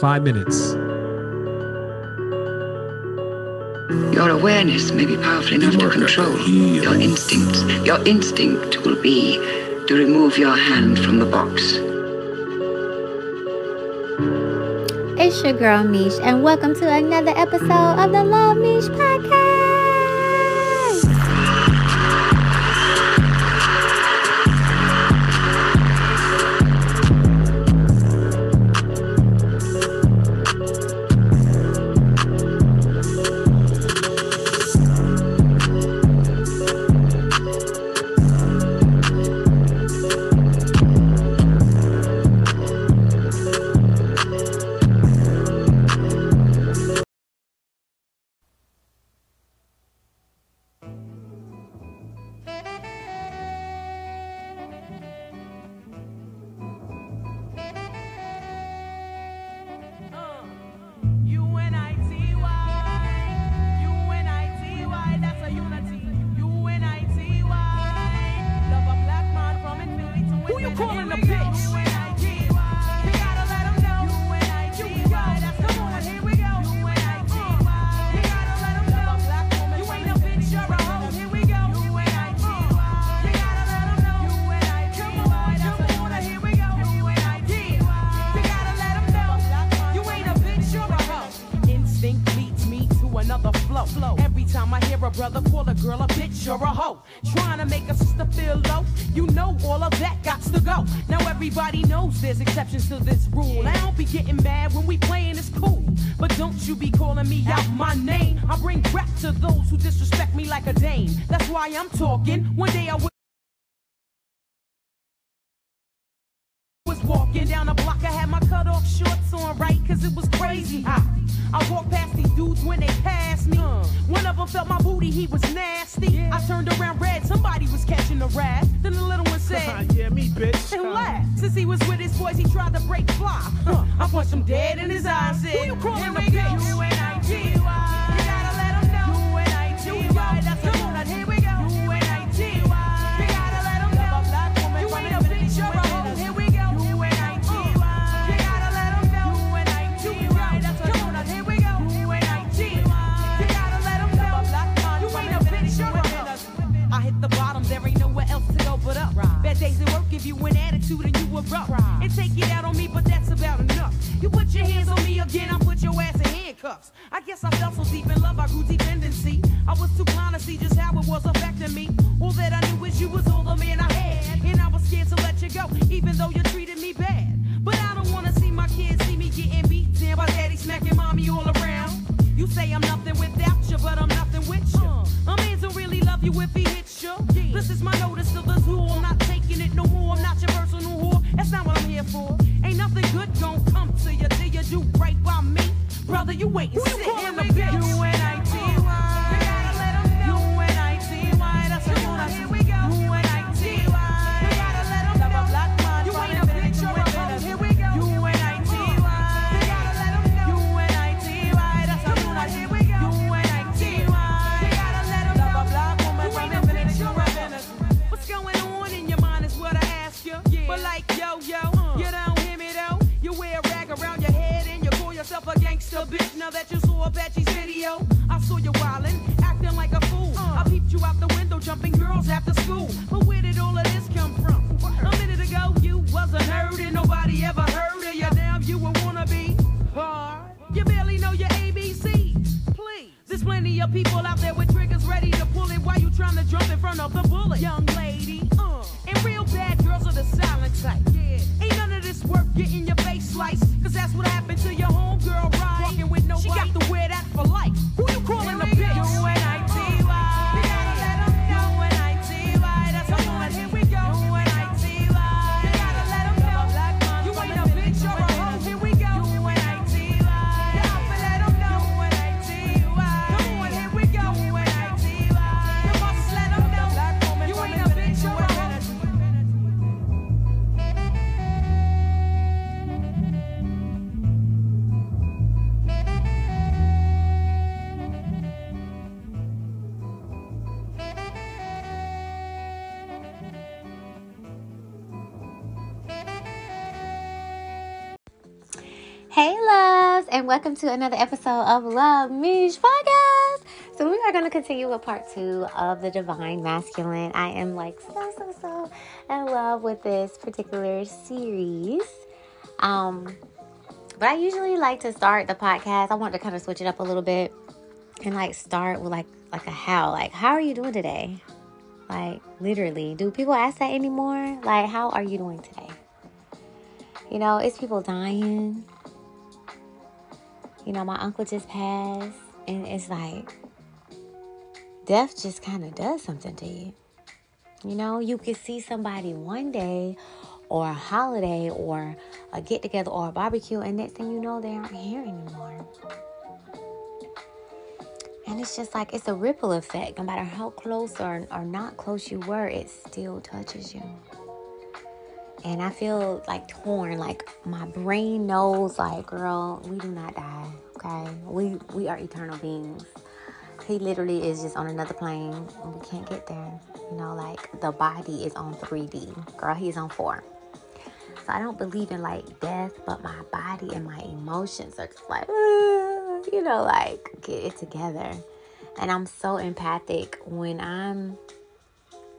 Five minutes. Your awareness may be powerful enough to control your instincts. Your instinct will be to remove your hand from the box. It's your girl Meesh, and welcome to another episode of the Luv Meesh Podcast. like a dame. That's why I'm talking. One day I was walking down the block. I had my cut-off shorts on, right? Cause it was crazy hot. I walked past these dudes when they passed me. Uh. One of them felt my booty, he was nasty. Yeah. I turned around red, somebody was catching a rat. Then the little one said, Yeah, me, bitch. And laughed. Since he was with his boys, he tried to break fly. Huh. I punched him dead in his eyes. Said, Who you crawling, bitch? You and I, days at work give you an attitude and you abrupt. And take it out on me, but that's about enough. You put your hands on me again, I put your ass in handcuffs. I guess I fell so deep in love, I grew dependency. I was too blind to see just how it was affecting me. All that I knew is you was all the man I had. And I was scared to let you go, even though you treated me bad. But I don't wanna see my kids see me getting beat down by daddy smacking mommy all around. You say I'm nothing without you, but I'm nothing with you. A man don't really love you if he hits you. Yeah. This is my notice of this rule. I'm not taking it no more. I'm not your personal whore. That's not what I'm here for. Ain't nothing good gonna come to you till you do right by me. Brother, you wait and Who in the bitch. You and I now that you saw Apache's video. I saw you wildin', acting like a fool. I peeped you out the window, jumping girls after school. But where did all of this come from? A minute ago, you was a nerd and nobody ever heard of you. Now you a wannabe. Hard. You barely know your ABC. Please. There's plenty of people out there with triggers ready to pull it Why you trying to jump in front of the bullet. Young lady. Uh. And real bad girls are the silent type. Yeah. Ain't none of this worth getting your face sliced. Cause that's what happened to your homegirl, right? Walking with nobody She got to wear that for life. Who you calling a and welcome to another episode of Luv Meesh Podcast. So, we are going to continue with part two of the Divine Masculine. I am like so, so, so in love with this particular series. Um, but I usually like to start the podcast. I want to kind of switch it up a little bit and like start with like like a how. Like, how are you doing today? Like, literally, do people ask that anymore? Like, how are you doing today? You know, it's people dying. You know, my uncle just passed, and it's like death just kind of does something to you. You know, you could see somebody one day or a holiday or a get together or a barbecue, and next thing you know, they aren't here anymore. And it's just like it's a ripple effect. No matter how close or, or not close you were, it still touches you. And I feel like torn. Like my brain knows, like, girl, we do not die. Okay, we we are eternal beings. He literally is just on another plane, and we can't get there. You know, like the body is on 3D. Girl, he's on four. So I don't believe in like death, but my body and my emotions are just like. You know, like get it together. And I'm so empathic when I'm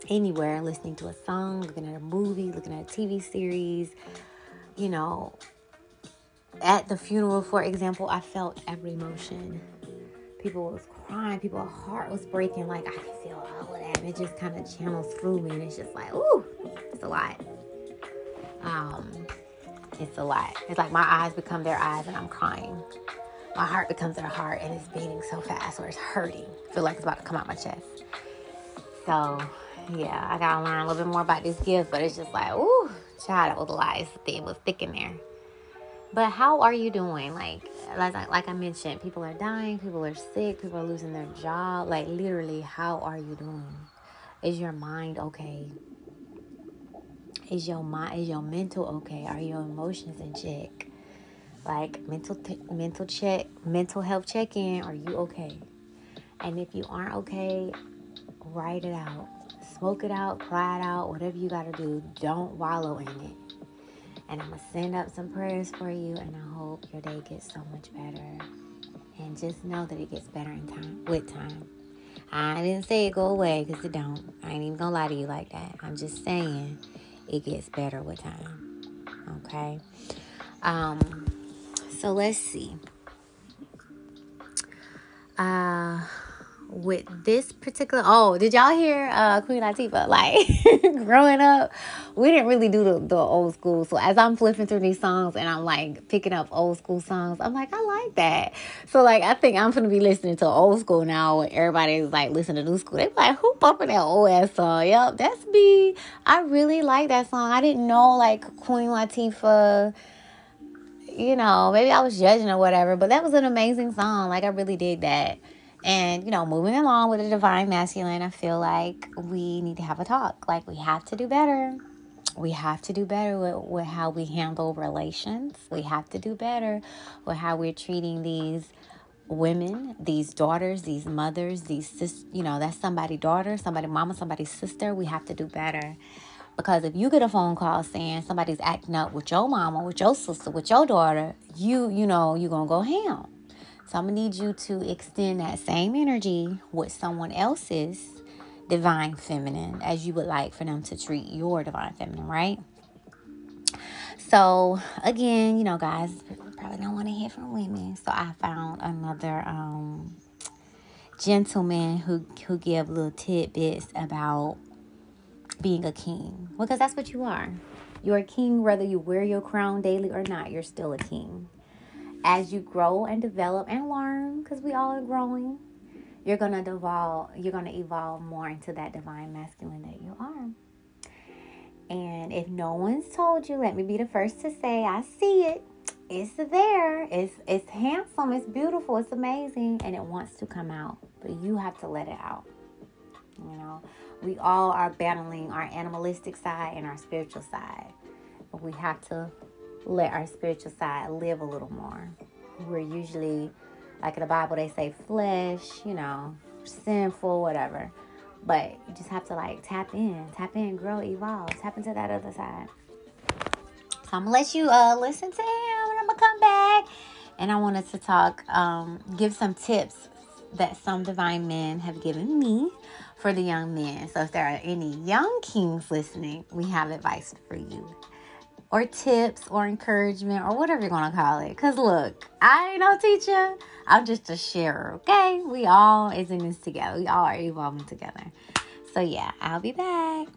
anywhere listening to a song, looking at a movie, looking at a TV series, you know. At the funeral, for example, I felt every emotion. People was crying, people's heart was breaking. Like I can feel all of that. And it just kind of channels through me, and it's just like, ooh, it's a lot. Um, it's a lot. It's like my eyes become their eyes, and I'm crying my heart becomes their heart and it's beating so fast or it's hurting. I feel like it's about to come out my chest. So, yeah, I gotta learn a little bit more about this gift, but it's just like, ooh, child, that was a lot. It was thick in there. But how are you doing? Like, like, like I mentioned, people are dying, people are sick, people are losing their job. Like, literally, how are you doing? Is your mind okay? Is your mind, is your mental okay? Are your emotions in check? like mental t- mental check mental health check in are you okay and if you aren't okay write it out smoke it out cry it out whatever you got to do don't wallow in it. And i'm gonna send up some prayers for you and i hope your day gets so much better. And just know that it gets better in time with time. I didn't say it go away because it don't. I ain't even gonna lie to you like that. I'm just saying it gets better with time okay? Um so let's see. Uh with this particular oh did y'all hear uh queen latifah? Like growing up we didn't really do the, the old school. So as i'm flipping through these songs and i'm like picking up old school songs i'm like i like that. So like i think i'm gonna be listening to old school now when everybody's like listening to new school. They like who bumping that old ass song? Yep that's me. I really like that song. I didn't know like queen latifah you know, maybe I was judging or whatever, but that was an amazing song. Like I really did that. And, you know, moving along with the divine masculine, I feel like we need to have a talk. Like we have to do better. We have to do better with, with how we handle relations. We have to do better with how we're treating these women, these daughters, these mothers, these sis, you know, that's somebody daughter, somebody mama, somebody's sister. We have to do better. Because if you get a phone call saying somebody's acting up with your mama, with your sister, with your daughter, you, you know, you're going to go ham. So I'm going to need you to extend that same energy with someone else's divine feminine as you would like for them to treat your divine feminine, right? So again, you know, guys probably don't want to hear from women. So I found another um gentleman who who give little tidbits about being a king because that's what you are. You're a king whether you wear your crown daily or not, you're still a king. As you grow and develop and learn, because we all are growing, you're gonna evolve you're gonna evolve more into that divine masculine that you are. And if no one's told you, let me be the first to say I see it. It's there. It's it's handsome, it's beautiful, it's amazing, and it wants to come out. But you have to let it out. You know, we all are battling our animalistic side and our spiritual side. But we have to let our spiritual side live a little more. We're usually, like in the Bible, they say flesh, you know, sinful, whatever. But you just have to like tap in, tap in, grow, evolve, tap into that other side. So I'm gonna let you uh listen to him and I'm gonna come back And I wanted to talk, um, give some tips that some divine men have given me for the young men. So if there are any young kings listening, we have advice for you. Or tips or encouragement or whatever you're gonna call it. Cause look, I ain't no teacher. I'm just a sharer, okay? We all is in this together. We all are evolving together. So yeah, I'll be back.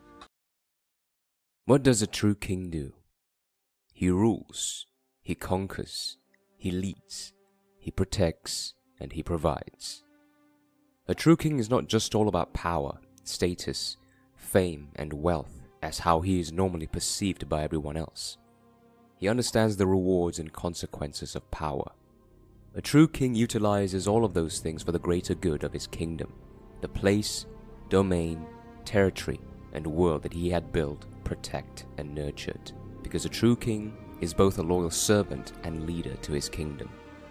What does a true king do? He rules, he conquers, he leads, he protects, and he provides. A true king is not just all about power, status, fame, and wealth as how he is normally perceived by everyone else. He understands the rewards and consequences of power. A true king utilizes all of those things for the greater good of his kingdom, the place, domain, territory, and world that he had built, protect, and nurtured. Because a true king is both a loyal servant and leader to his kingdom.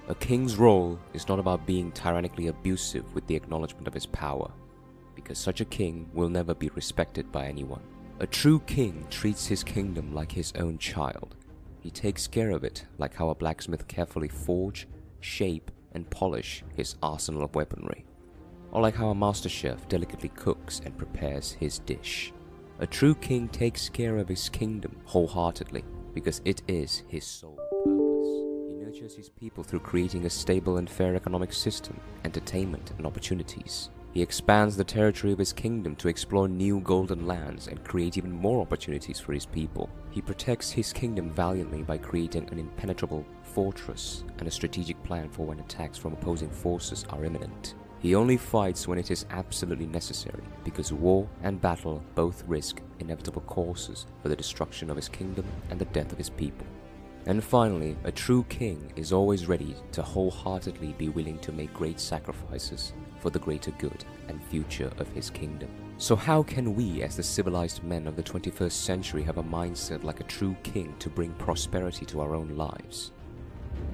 A king's role is not about being tyrannically abusive with the acknowledgement of his power, because such a king will never be respected by anyone. A true king treats his kingdom like his own child. He takes care of it like how a blacksmith carefully forge, shape, and polish his arsenal of weaponry, or like how a master chef delicately cooks and prepares his dish. A true king takes care of his kingdom wholeheartedly because it is his sole purpose. He nurtures his people through creating a stable and fair economic system, entertainment, and opportunities. He expands the territory of his kingdom to explore new golden lands and create even more opportunities for his people. He protects his kingdom valiantly by creating an impenetrable fortress and a strategic plan for when attacks from opposing forces are imminent. He only fights when it is absolutely necessary, because war and battle both risk inevitable courses for the destruction of his kingdom and the death of his people. And finally, a true king is always ready to wholeheartedly be willing to make great sacrifices for the greater good and future of his kingdom. So, how can we, as the civilized men of the 21st century, have a mindset like a true king to bring prosperity to our own lives?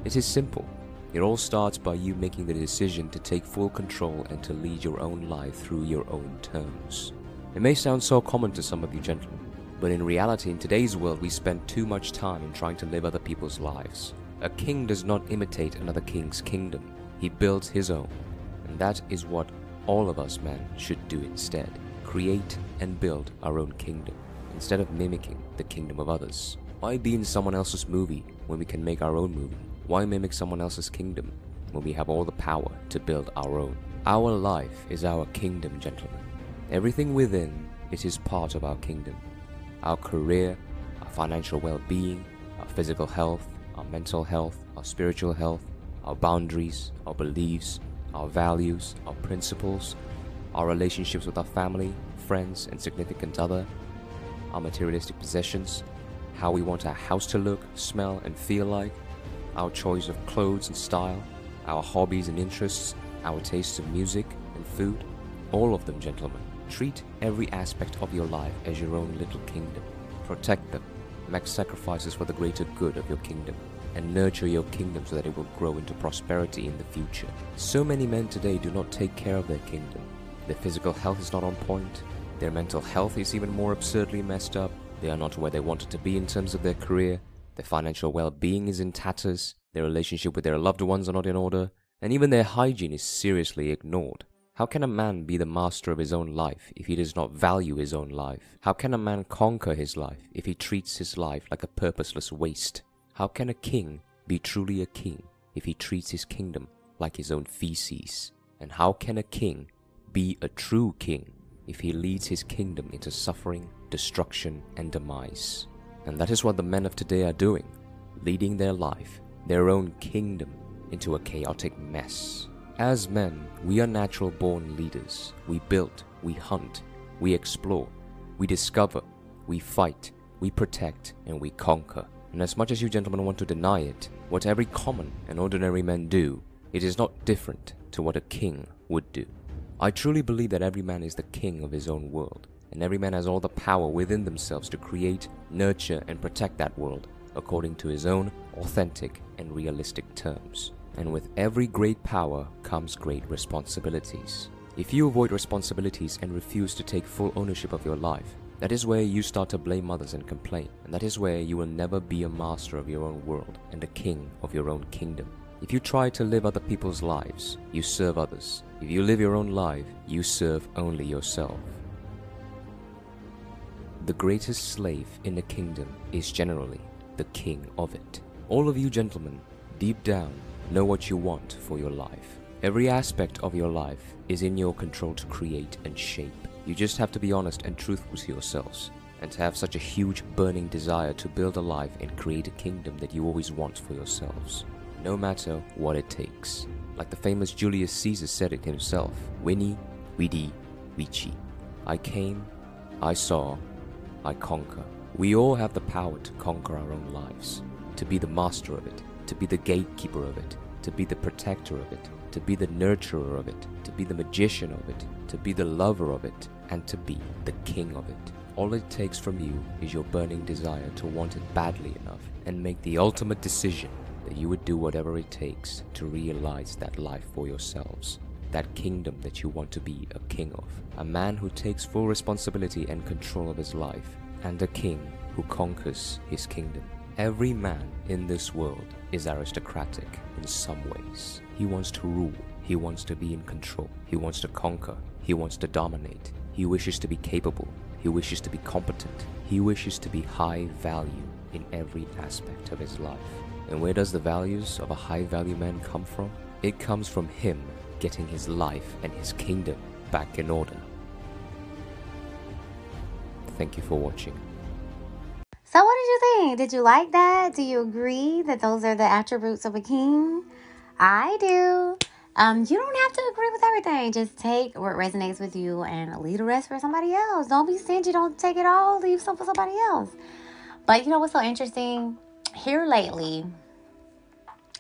It is simple. It all starts by you making the decision to take full control and to lead your own life through your own terms. It may sound so common to some of you gentlemen, but in reality, in today's world, we spend too much time in trying to live other people's lives. A king does not imitate another king's kingdom, he builds his own. And that is what all of us men should do instead create and build our own kingdom, instead of mimicking the kingdom of others. Why be in someone else's movie when we can make our own movie? Why mimic someone else's kingdom when we have all the power to build our own? Our life is our kingdom, gentlemen. Everything within it is part of our kingdom. Our career, our financial well being, our physical health, our mental health, our spiritual health, our boundaries, our beliefs, our values, our principles, our relationships with our family, friends, and significant other, our materialistic possessions, how we want our house to look, smell, and feel like, our choice of clothes and style, our hobbies and interests, our tastes of music and food, all of them, gentlemen. Treat every aspect of your life as your own little kingdom. Protect them, make sacrifices for the greater good of your kingdom, and nurture your kingdom so that it will grow into prosperity in the future. So many men today do not take care of their kingdom. Their physical health is not on point, their mental health is even more absurdly messed up, they are not where they wanted to be in terms of their career, their financial well being is in tatters, their relationship with their loved ones are not in order, and even their hygiene is seriously ignored. How can a man be the master of his own life if he does not value his own life? How can a man conquer his life if he treats his life like a purposeless waste? How can a king be truly a king if he treats his kingdom like his own feces? And how can a king be a true king if he leads his kingdom into suffering, destruction, and demise? And that is what the men of today are doing, leading their life, their own kingdom, into a chaotic mess. As men, we are natural born leaders. We build, we hunt, we explore, we discover, we fight, we protect, and we conquer. And as much as you gentlemen want to deny it, what every common and ordinary man do, it is not different to what a king would do. I truly believe that every man is the king of his own world, and every man has all the power within themselves to create, nurture, and protect that world according to his own authentic and realistic terms and with every great power comes great responsibilities. If you avoid responsibilities and refuse to take full ownership of your life, that is where you start to blame others and complain, and that is where you will never be a master of your own world and a king of your own kingdom. If you try to live other people's lives, you serve others. If you live your own life, you serve only yourself. The greatest slave in the kingdom is generally the king of it. All of you gentlemen, deep down, know what you want for your life. Every aspect of your life is in your control to create and shape. You just have to be honest and truthful to yourselves, and to have such a huge burning desire to build a life and create a kingdom that you always want for yourselves, no matter what it takes. Like the famous Julius Caesar said it himself Veni, Vidi, Vici. I came, I saw, I conquer. We all have the power to conquer our own lives, to be the master of it, to be the gatekeeper of it, to be the protector of it, to be the nurturer of it, to be the magician of it, to be the lover of it, and to be the king of it. All it takes from you is your burning desire to want it badly enough and make the ultimate decision that you would do whatever it takes to realize that life for yourselves. That kingdom that you want to be a king of. A man who takes full responsibility and control of his life, and a king who conquers his kingdom. Every man in this world is aristocratic in some ways. He wants to rule, he wants to be in control, he wants to conquer, he wants to dominate, he wishes to be capable, he wishes to be competent, he wishes to be high value in every aspect of his life. And where does the values of a high value man come from? It comes from him getting his life and his kingdom back in order. Thank you for watching. So, what did you think? Did you like that? Do you agree that those are the attributes of a king? I do. Um, you don't have to agree with everything. Just take what resonates with you and leave the rest for somebody else. Don't be stingy. Don't take it all. Leave some for somebody else. But you know what's so interesting? Here lately,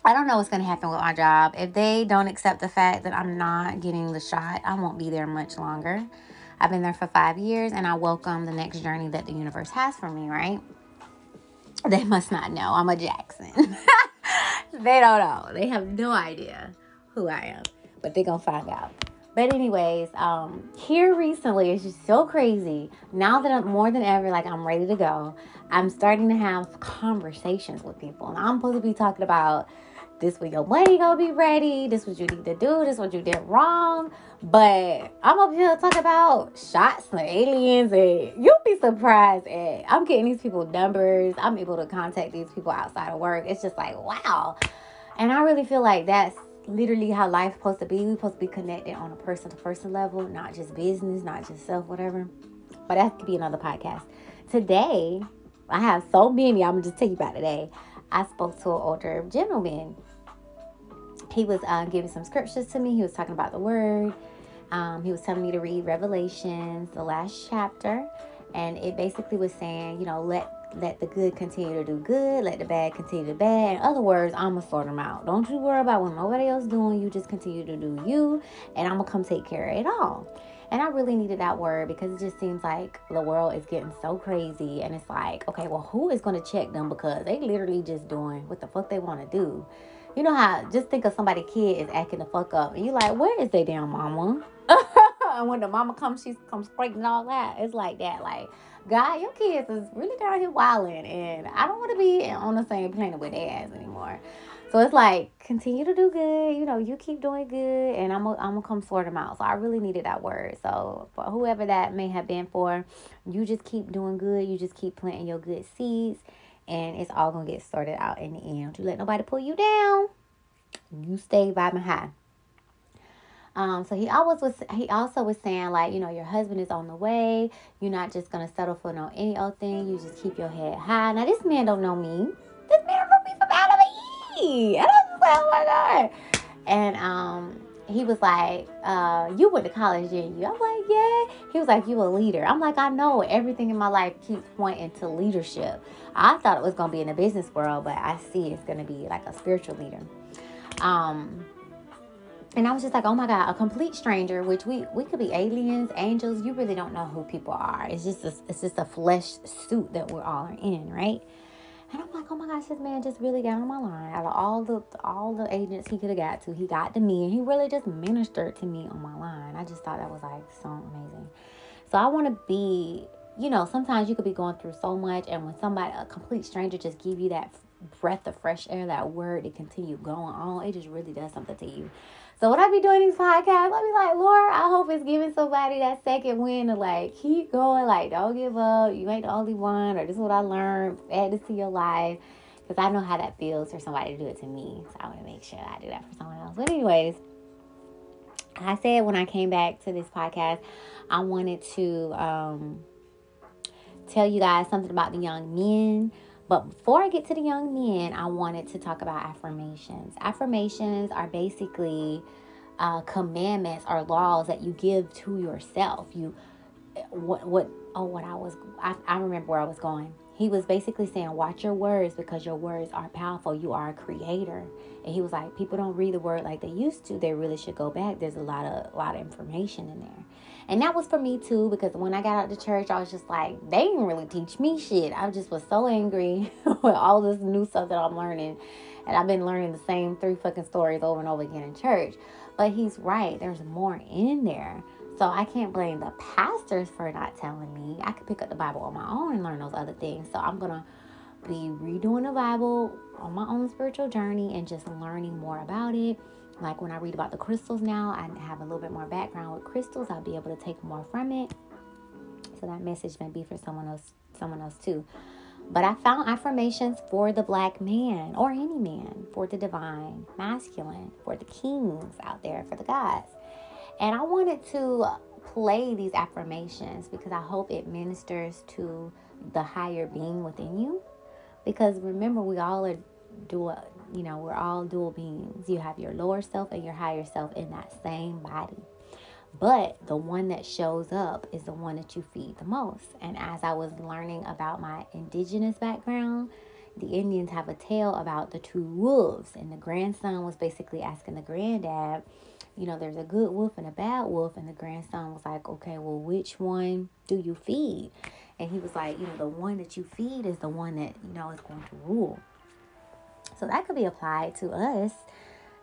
I don't know what's going to happen with my job. If they don't accept the fact that I'm not getting the shot, I won't be there much longer. I've been there for five years and I welcome the next journey that the universe has for me, right? They must not know I'm a Jackson. they don't know. They have no idea who I am, but they're to find out. But anyways, um, here recently it's just so crazy. Now that I'm more than ever, like I'm ready to go, I'm starting to have conversations with people. And I'm supposed to be talking about this what your money gonna be ready, this what you need to do, this what you did wrong. But I'm up here talking about shots and aliens and you'll be surprised at I'm getting these people numbers. I'm able to contact these people outside of work. It's just like wow. And I really feel like that's literally how life's supposed to be. We're supposed to be connected on a person to person level, not just business, not just self, whatever. But that could be another podcast. Today, I have so many. I'm gonna just tell you about today. I spoke to an older gentleman he was uh, giving some scriptures to me. He was talking about the word. Um, he was telling me to read Revelations, the last chapter, and it basically was saying, you know, let let the good continue to do good, let the bad continue to bad. In other words, I'ma sort them out. Don't you worry about what nobody else doing. You just continue to do you, and I'm gonna come take care of it all. And I really needed that word because it just seems like the world is getting so crazy, and it's like, okay, well, who is gonna check them because they literally just doing what the fuck they want to do you know how just think of somebody kid is acting the fuck up and you like where is they damn mama and when the mama comes she comes straightening all that it's like that like god your kids is really down here wilding and i don't want to be on the same planet with their ass anymore so it's like continue to do good you know you keep doing good and i'm gonna I'm come sort them out so i really needed that word so for whoever that may have been for you just keep doing good you just keep planting your good seeds and it's all gonna get sorted out in the end. Don't you let nobody pull you down. You stay vibing high. Um, so he always was he also was saying like, you know, your husband is on the way. You're not just gonna settle for no any old thing. You just keep your head high. Now this man don't know me. This man don't know me from Adam and Eve. And I was like, oh my God. And um he was like, uh, you went to college, didn't you? I'm like, yeah. He was like, you a leader. I'm like, I know everything in my life keeps pointing to leadership. I thought it was gonna be in the business world, but I see it's gonna be like a spiritual leader. Um, and I was just like, oh my god, a complete stranger, which we we could be aliens, angels. You really don't know who people are. It's just a, it's just a flesh suit that we're all in, right? And I'm like, oh my gosh, this man just really got on my line. Out of all the all the agents he could have got to, he got to me, and he really just ministered to me on my line. I just thought that was like so amazing. So I want to be, you know, sometimes you could be going through so much, and when somebody, a complete stranger, just give you that breath of fresh air, that word to continue going on, it just really does something to you. So when I be doing these podcasts, I be like, Lord, I hope it's giving somebody that second win to like keep going, like don't give up. You ain't the only one, or this is what I learned. Add this to your life, because I know how that feels for somebody to do it to me. So I want to make sure I do that for someone else. But anyways, I said when I came back to this podcast, I wanted to um, tell you guys something about the young men but before I get to the young men, I wanted to talk about affirmations. Affirmations are basically uh, commandments or laws that you give to yourself. You, what, what, oh, what I was, I, I remember where I was going. He was basically saying, watch your words because your words are powerful. You are a creator. And he was like, people don't read the word like they used to. They really should go back. There's a lot of, a lot of information in there. And that was for me too, because when I got out to church, I was just like, they didn't really teach me shit. I just was so angry with all this new stuff that I'm learning. And I've been learning the same three fucking stories over and over again in church. But he's right, there's more in there. So I can't blame the pastors for not telling me. I could pick up the Bible on my own and learn those other things. So I'm going to be redoing the Bible on my own spiritual journey and just learning more about it like when I read about the crystals now, I have a little bit more background with crystals. I'll be able to take more from it. So that message may be for someone else, someone else too. But I found affirmations for the black man or any man, for the divine masculine, for the kings out there, for the gods. And I wanted to play these affirmations because I hope it ministers to the higher being within you. Because remember, we all are dual, you know, we're all dual beings. You have your lower self and your higher self in that same body. But the one that shows up is the one that you feed the most. And as I was learning about my indigenous background, the Indians have a tale about the two wolves. And the grandson was basically asking the granddad, you know, there's a good wolf and a bad wolf. And the grandson was like, okay, well, which one do you feed? And he was like, you know, the one that you feed is the one that, you know, is going to rule. So that could be applied to us.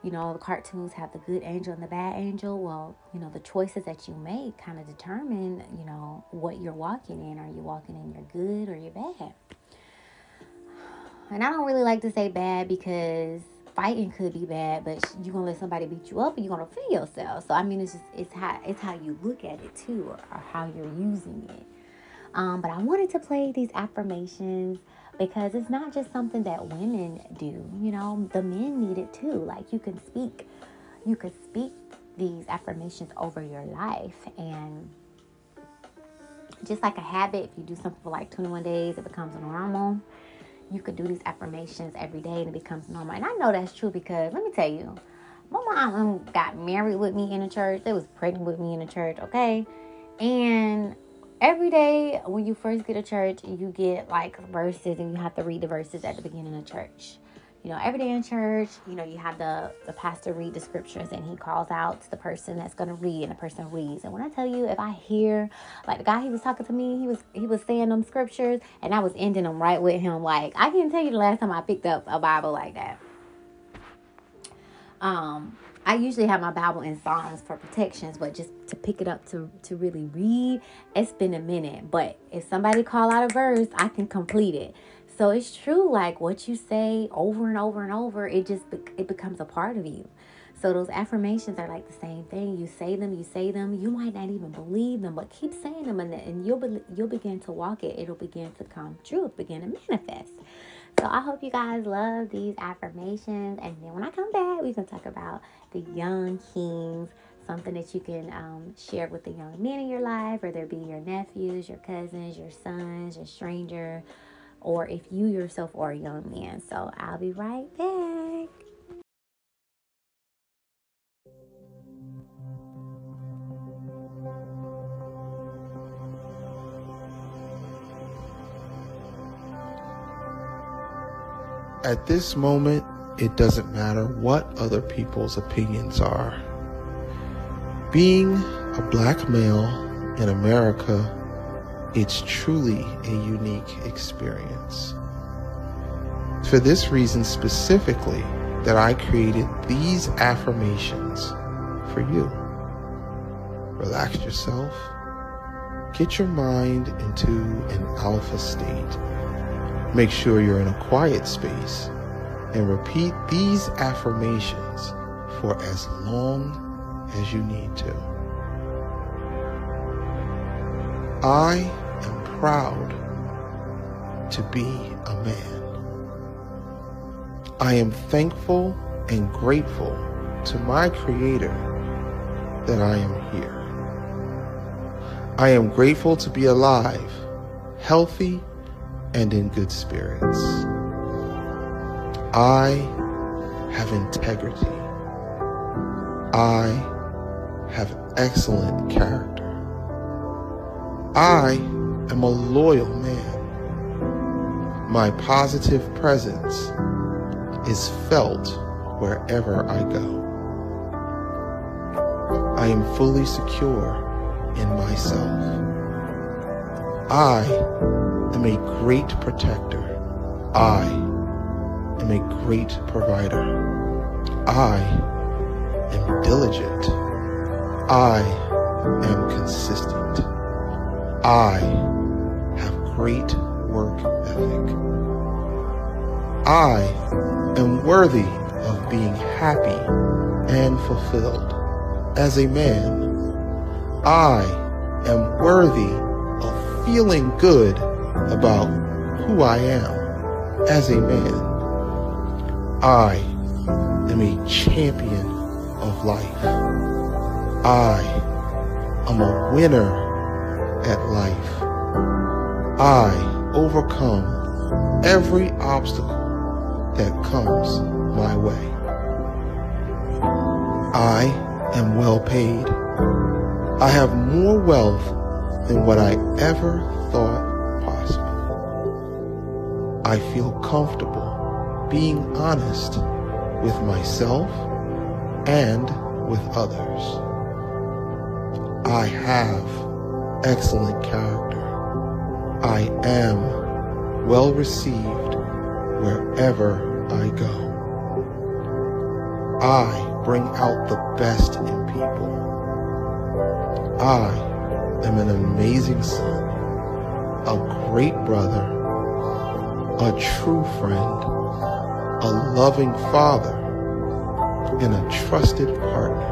You know, the cartoons have the good angel and the bad angel. Well, you know, the choices that you make kind of determine, you know, what you're walking in. Are you walking in your good or your bad? And I don't really like to say bad because fighting could be bad, but you're gonna let somebody beat you up and you're gonna feel yourself. So I mean, it's just it's how it's how you look at it too, or, or how you're using it. Um, but I wanted to play these affirmations because it's not just something that women do, you know, the men need it too. Like you can speak, you could speak these affirmations over your life and just like a habit, if you do something for like 21 days, it becomes normal. You could do these affirmations every day and it becomes normal. And I know that's true because let me tell you, my mom got married with me in the church. They was pregnant with me in the church, okay? And every day when you first get to church, you get like verses and you have to read the verses at the beginning of church. You know, every day in church, you know, you have the, the pastor read the scriptures and he calls out to the person that's gonna read and the person reads. And when I tell you if I hear like the guy he was talking to me, he was he was saying them scriptures and I was ending them right with him. Like I can't tell you the last time I picked up a Bible like that. Um I usually have my Bible in Psalms for protections, but just to pick it up to, to really read, it's been a minute. But if somebody call out a verse, I can complete it. So it's true, like what you say over and over and over, it just it becomes a part of you. So those affirmations are like the same thing. You say them, you say them. You might not even believe them, but keep saying them, and, and you'll be, you'll begin to walk it. It'll begin to come true. begin to manifest. So I hope you guys love these affirmations. And then when I come back, we can talk about the young kings, something that you can um, share with the young men in your life, whether it be your nephews, your cousins, your sons, your stranger, or if you yourself are a young man. So I'll be right back. At this moment, it doesn't matter what other people's opinions are. Being a black male in America, it's truly a unique experience. For this reason specifically, that I created these affirmations for you. Relax yourself. Get your mind into an alpha state Make sure you're in a quiet space and repeat these affirmations for as long as you need to. I am proud to be a man. I am thankful and grateful to my Creator that I am here. I am grateful to be alive, healthy, and in good spirits. I have integrity. I have excellent character. I am a loyal man. My positive presence is felt wherever I go. I am fully secure in myself. I am a great protector. I am a great provider. I am diligent. I am consistent. I have great work ethic. I am worthy of being happy and fulfilled. As a man, I am worthy of feeling good about who I am as a man. I am a champion of life. I am a winner at life. I overcome every obstacle that comes my way. I am well paid. I have more wealth than what I ever thought possible. I feel comfortable being honest with myself and with others. I have excellent character. I am well received wherever I go. I bring out the best in people. I am an amazing son, a great brother, a true friend, a loving father, and a trusted partner.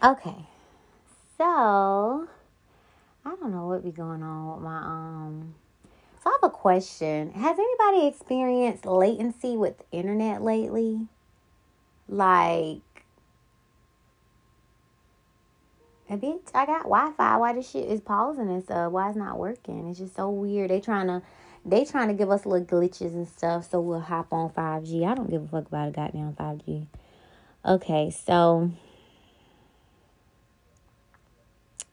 Okay, so I don't know what be going on with my um. So I have a question. Has anybody experienced latency with internet lately? Like, bitch, I got Wi-Fi. Why this shit is pausing and stuff? Why it's not working? It's just so weird. They trying to, they trying to give us little glitches and stuff, so we'll hop on five G. I don't give a fuck about a goddamn five G. Okay, so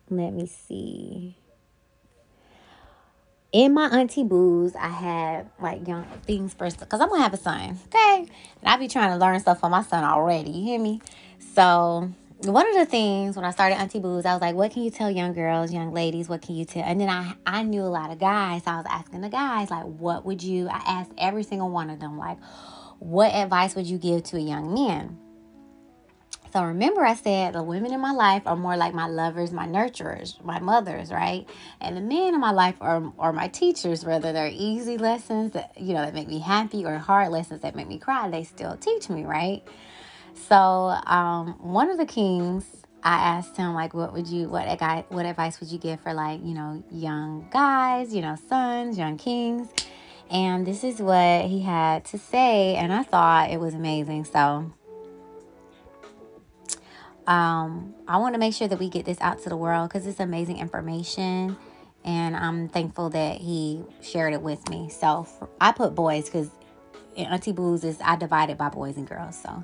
let me see. In my auntie booze, I had like young things first because I'm gonna have a son, okay? And I be trying to learn stuff for my son already. You hear me? So one of the things when I started Auntie Booze, I was like, what can you tell young girls, young ladies? What can you tell? And then I, I knew a lot of guys. So I was asking the guys, like, what would you, I asked every single one of them, like, what advice would you give to a young man? So remember, I said the women in my life are more like my lovers, my nurturers, my mothers, right? And the men in my life are, are my teachers, whether they're easy lessons that, you know, that make me happy or hard lessons that make me cry, they still teach me, right? So um, one of the kings, I asked him like, what would you, what what advice would you give for like, you know, young guys, you know, sons, young kings, and this is what he had to say, and I thought it was amazing. So um, I want to make sure that we get this out to the world because it's amazing information, and I'm thankful that he shared it with me. So I put boys because Auntie Booze is I divided by boys and girls. So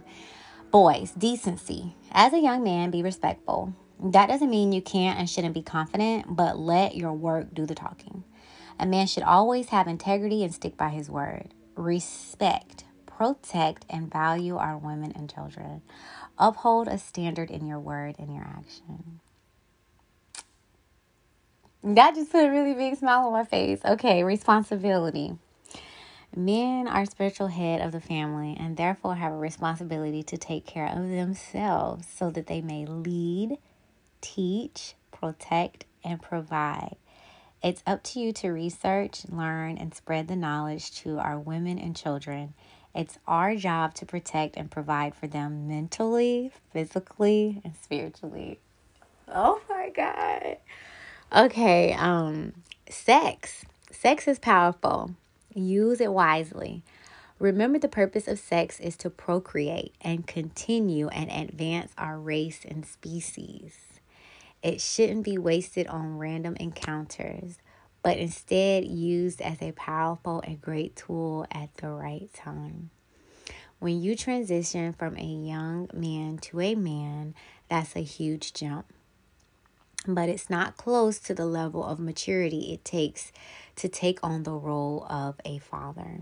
boys, decency. As a young man, be respectful. That doesn't mean you can't and shouldn't be confident, but let your work do the talking. A man should always have integrity and stick by his word. Respect, protect, and value our women and children. Uphold a standard in your word and your action. That just put a really big smile on my face. Okay, responsibility. Men are spiritual head of the family and therefore have a responsibility to take care of themselves so that they may lead, teach, protect, and provide. It's up to you to research, learn, and spread the knowledge to our women and children. It's our job to protect and provide for them mentally, physically, and spiritually. Oh my God. Okay, um, sex. Sex is powerful. Use it wisely. Remember, the purpose of sex is to procreate and continue and advance our race and species. It shouldn't be wasted on random encounters, but instead used as a powerful and great tool at the right time. When you transition from a young man to a man, that's a huge jump but it's not close to the level of maturity it takes to take on the role of a father.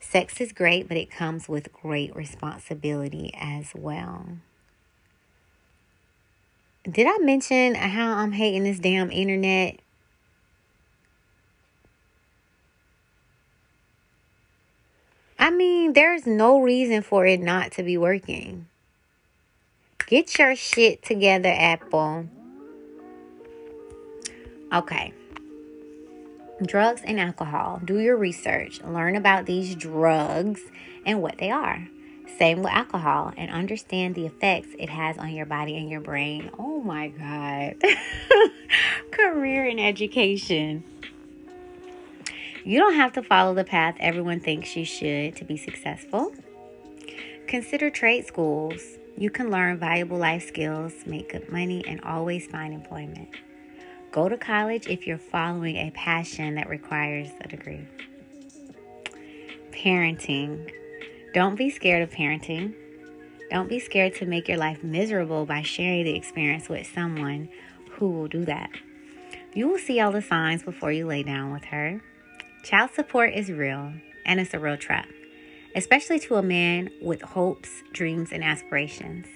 Sex is great, but it comes with great responsibility as well. Did I mention how I'm hating this damn internet? I mean, there's no reason for it not to be working. Get your shit together, Apple. Okay. Drugs and alcohol. Do your research. Learn about these drugs and what they are. Same with alcohol and understand the effects it has on your body and your brain. Oh my God. Career and education. You don't have to follow the path everyone thinks you should to be successful. Consider trade schools. You can learn valuable life skills, make good money, and always find employment. Go to college if you're following a passion that requires a degree. Parenting. Don't be scared of parenting. Don't be scared to make your life miserable by sharing the experience with someone who will do that. You will see all the signs before you lay down with her. Child support is real, and it's a real trap, especially to a man with hopes, dreams, and aspirations.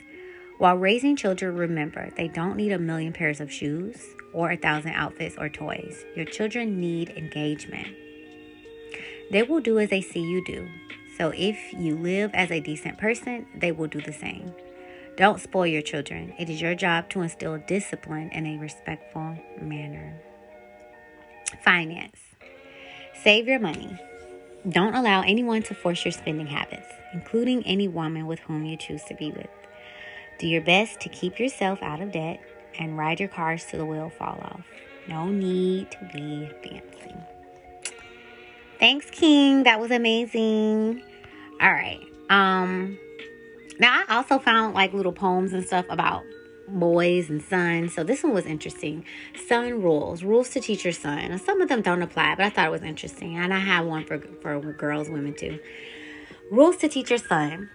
While raising children, remember they don't need a million pairs of shoes or a thousand outfits or toys. Your children need engagement. They will do as they see you do. So if you live as a decent person, they will do the same. Don't spoil your children. It is your job to instill discipline in a respectful manner. Finance. Save your money. Don't allow anyone to force your spending habits, including any woman with whom you choose to be with. Do your best to keep yourself out of debt and ride your cars till the wheel fall off. No need to be fancy. Thanks, King. That was amazing. All right. Um now I also found like little poems and stuff about boys and sons. So this one was interesting. Son rules, rules to teach your son. Some of them don't apply, but I thought it was interesting. And I have one for for girls, women too. Rules to teach your son.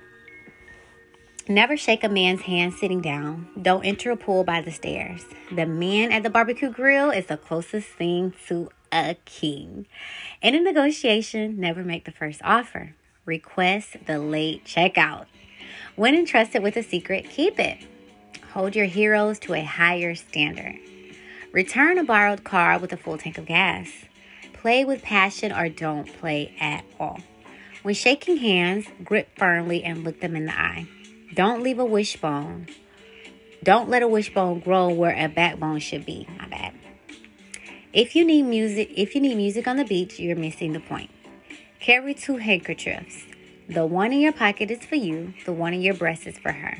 Never shake a man's hand sitting down. Don't enter a pool by the stairs. The man at the barbecue grill is the closest thing to a king. In a negotiation, never make the first offer. Request the late checkout. When entrusted with a secret, keep it. Hold your heroes to a higher standard. Return a borrowed car with a full tank of gas. Play with passion or don't play at all. When shaking hands, grip firmly and look them in the eye. Don't leave a wishbone. Don't let a wishbone grow where a backbone should be. My bad. If you need music, if you need music on the beach, you're missing the point. Carry two handkerchiefs. The one in your pocket is for you, the one in your breast is for her.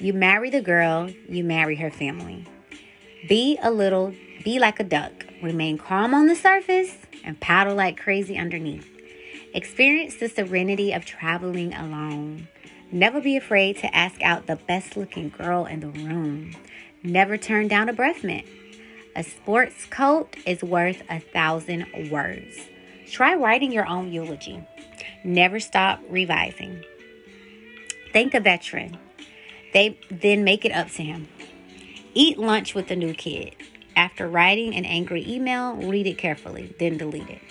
You marry the girl, you marry her family. Be a little, be like a duck. Remain calm on the surface and paddle like crazy underneath. Experience the serenity of traveling alone. Never be afraid to ask out the best looking girl in the room. Never turn down a breath mint. A sports coat is worth a thousand words. Try writing your own eulogy. Never stop revising. Thank a veteran. They then make it up to him. Eat lunch with the new kid. After writing an angry email, read it carefully, then delete it.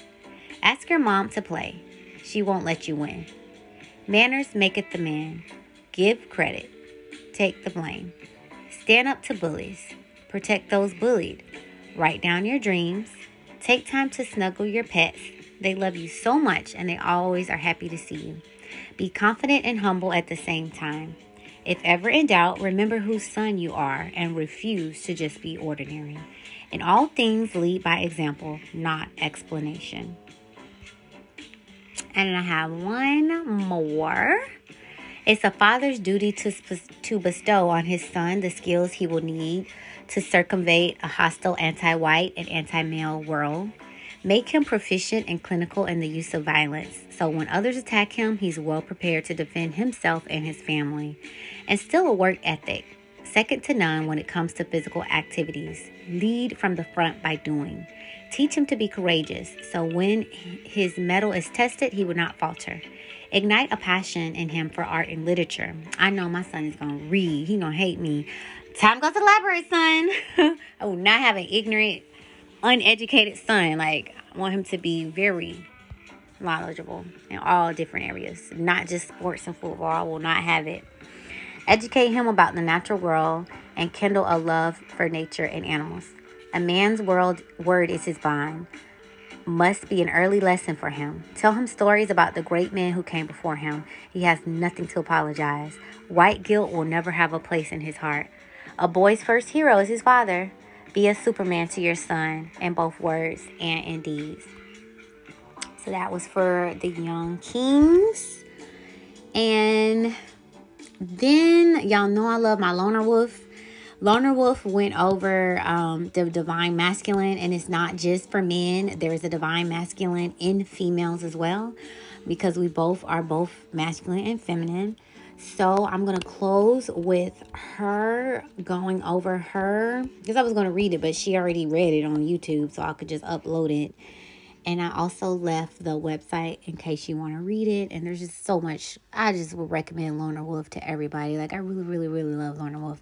Ask your mom to play. She won't let you win. Manners maketh the man. Give credit. Take the blame. Stand up to bullies. Protect those bullied. Write down your dreams. Take time to snuggle your pets. They love you so much and they always are happy to see you. Be confident and humble at the same time. If ever in doubt, remember whose son you are and refuse to just be ordinary. In all things, lead by example, not explanation. And I have one more. It's a father's duty to, to bestow on his son the skills he will need to circumvent a hostile anti white and anti male world. Make him proficient and clinical in the use of violence, so when others attack him, he's well prepared to defend himself and his family. And still a work ethic, second to none when it comes to physical activities. Lead from the front by doing. Teach him to be courageous, so when his mettle is tested, he will not falter. Ignite a passion in him for art and literature. I know my son is gonna read. He gonna hate me. Time goes to the library, son. I will not have an ignorant uneducated son. Like, I want him to be very knowledgeable in all different areas, not just sports and football. I will not have it. Educate him about the natural world and kindle a love for nature and animals. A man's world word is his bond. Must be an early lesson for him. Tell him stories about the great men who came before him. He has nothing to apologize. White guilt will never have a place in his heart. A boy's first hero is his father. Be a Superman to your son in both words and in deeds. So that was for the young kings. And then y'all know I love my loner wolf. Loner Wolf went over um, the divine masculine, and it's not just for men. There's a divine masculine in females as well, because we both are both masculine and feminine. So I'm going to close with her going over her because I was going to read it, but she already read it on YouTube, so I could just upload it. And I also left the website in case you want to read it. And there's just so much. I just would recommend Loner Wolf to everybody. Like I really, really, really love Loner Wolf.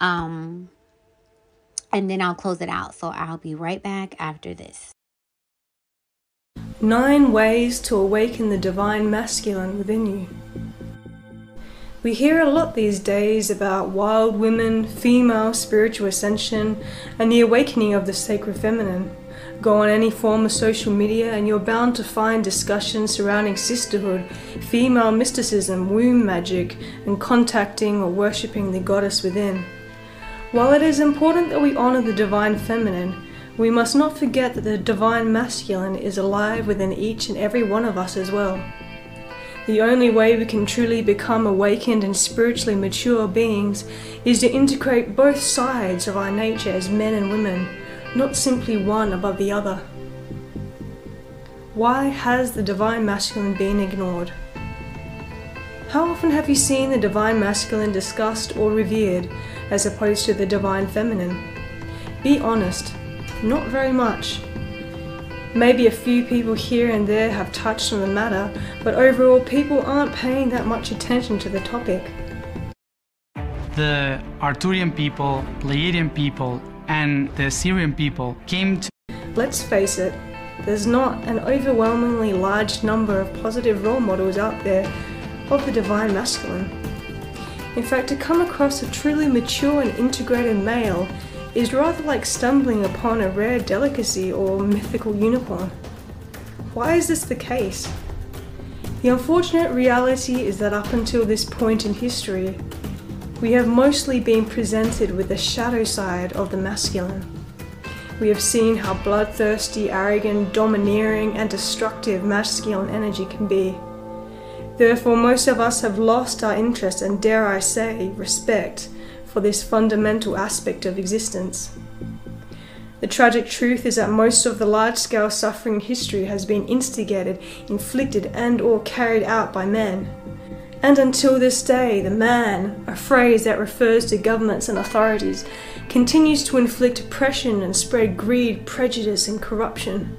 Um, and then I'll close it out. So I'll be right back after this. Nine ways to awaken the divine masculine within you. We hear a lot these days about wild women, female spiritual ascension, and the awakening of the sacred feminine. Go on any form of social media and you're bound to find discussions surrounding sisterhood, female mysticism, womb magic, and contacting or worshipping the goddess within. While it is important that we honor the divine feminine, we must not forget that the divine masculine is alive within each and every one of us as well. The only way we can truly become awakened and spiritually mature beings is to integrate both sides of our nature as men and women, not simply one above the other. Why has the divine masculine been ignored? How often have you seen the divine masculine discussed or revered as opposed to the divine feminine? Be honest, not very much. Maybe a few people here and there have touched on the matter, but overall, people aren't paying that much attention to the topic. The Arcturian people, Pleiadian people, and the Assyrian people came to. Let's face it, there's not an overwhelmingly large number of positive role models out there of the divine masculine. In fact, to come across a truly mature and integrated male is rather like stumbling upon a rare delicacy or mythical unicorn. Why is this the case? The unfortunate reality is that up until this point in history, we have mostly been presented with the shadow side of the masculine. We have seen how bloodthirsty, arrogant, domineering, and destructive masculine energy can be. Therefore, most of us have lost our interest and, dare I say, respect for this fundamental aspect of existence. The tragic truth is that most of the large-scale suffering in history has been instigated, inflicted and or carried out by men. And until this day, the man, a phrase that refers to governments and authorities, continues to inflict oppression and spread greed, prejudice and corruption.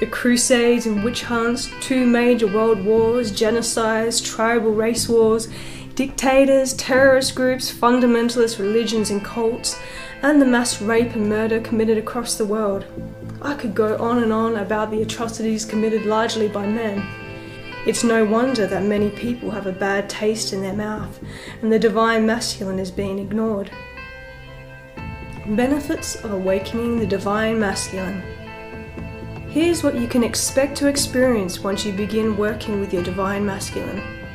The crusades and witch hunts, two major world wars, genocides, tribal race wars, Dictators, terrorist groups, fundamentalist religions and cults, and the mass rape and murder committed across the world. I could go on and on about the atrocities committed largely by men. It's no wonder that many people have a bad taste in their mouth and the divine masculine is being ignored. Benefits of awakening the divine masculine. Here's what you can expect to experience once you begin working with your divine masculine